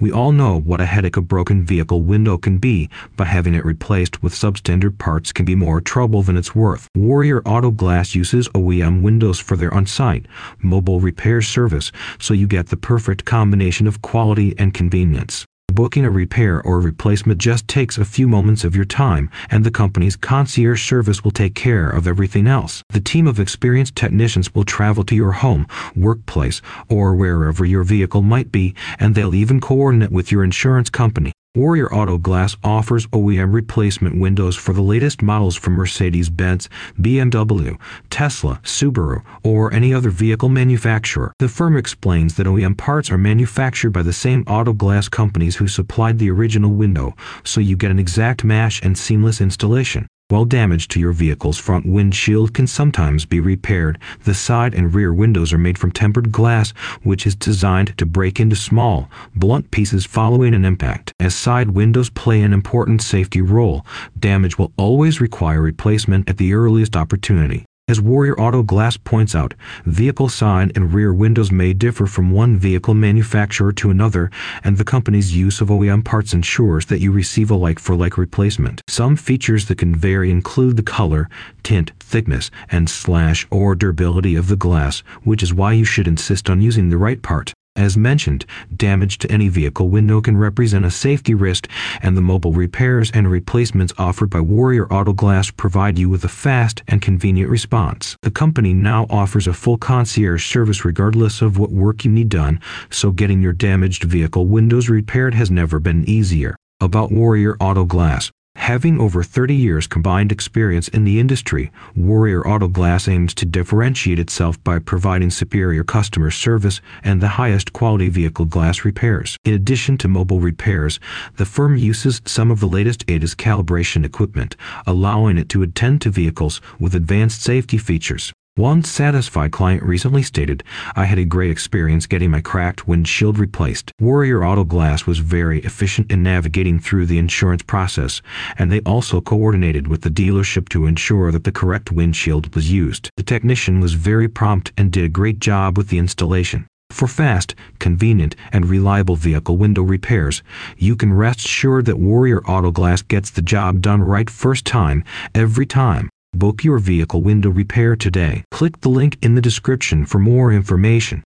We all know what a headache a broken vehicle window can be, but having it replaced with substandard parts can be more trouble than it's worth. Warrior Auto Glass uses OEM windows for their on-site mobile repair service, so you get the perfect combination of quality and convenience. Booking a repair or replacement just takes a few moments of your time, and the company's concierge service will take care of everything else. The team of experienced technicians will travel to your home, workplace, or wherever your vehicle might be, and they'll even coordinate with your insurance company. Warrior Auto Glass offers OEM replacement windows for the latest models from Mercedes Benz, BMW, Tesla, Subaru, or any other vehicle manufacturer. The firm explains that OEM parts are manufactured by the same auto glass companies who supplied the original window, so you get an exact match and seamless installation. While damage to your vehicle's front windshield can sometimes be repaired, the side and rear windows are made from tempered glass, which is designed to break into small, blunt pieces following an impact. As side windows play an important safety role, damage will always require replacement at the earliest opportunity. As Warrior Auto Glass points out, vehicle side and rear windows may differ from one vehicle manufacturer to another, and the company's use of OEM parts ensures that you receive a like for like replacement. Some features that can vary include the color, tint, thickness, and slash or durability of the glass, which is why you should insist on using the right part. As mentioned, damage to any vehicle window can represent a safety risk, and the mobile repairs and replacements offered by Warrior Auto Glass provide you with a fast and convenient response. The company now offers a full concierge service regardless of what work you need done, so getting your damaged vehicle windows repaired has never been easier. About Warrior Auto Glass. Having over 30 years combined experience in the industry, Warrior Auto Glass aims to differentiate itself by providing superior customer service and the highest quality vehicle glass repairs. In addition to mobile repairs, the firm uses some of the latest ADAS calibration equipment, allowing it to attend to vehicles with advanced safety features. One satisfied client recently stated, I had a great experience getting my cracked windshield replaced. Warrior Auto Glass was very efficient in navigating through the insurance process, and they also coordinated with the dealership to ensure that the correct windshield was used. The technician was very prompt and did a great job with the installation. For fast, convenient, and reliable vehicle window repairs, you can rest assured that Warrior Auto Glass gets the job done right first time, every time. Book your vehicle window repair today. Click the link in the description for more information.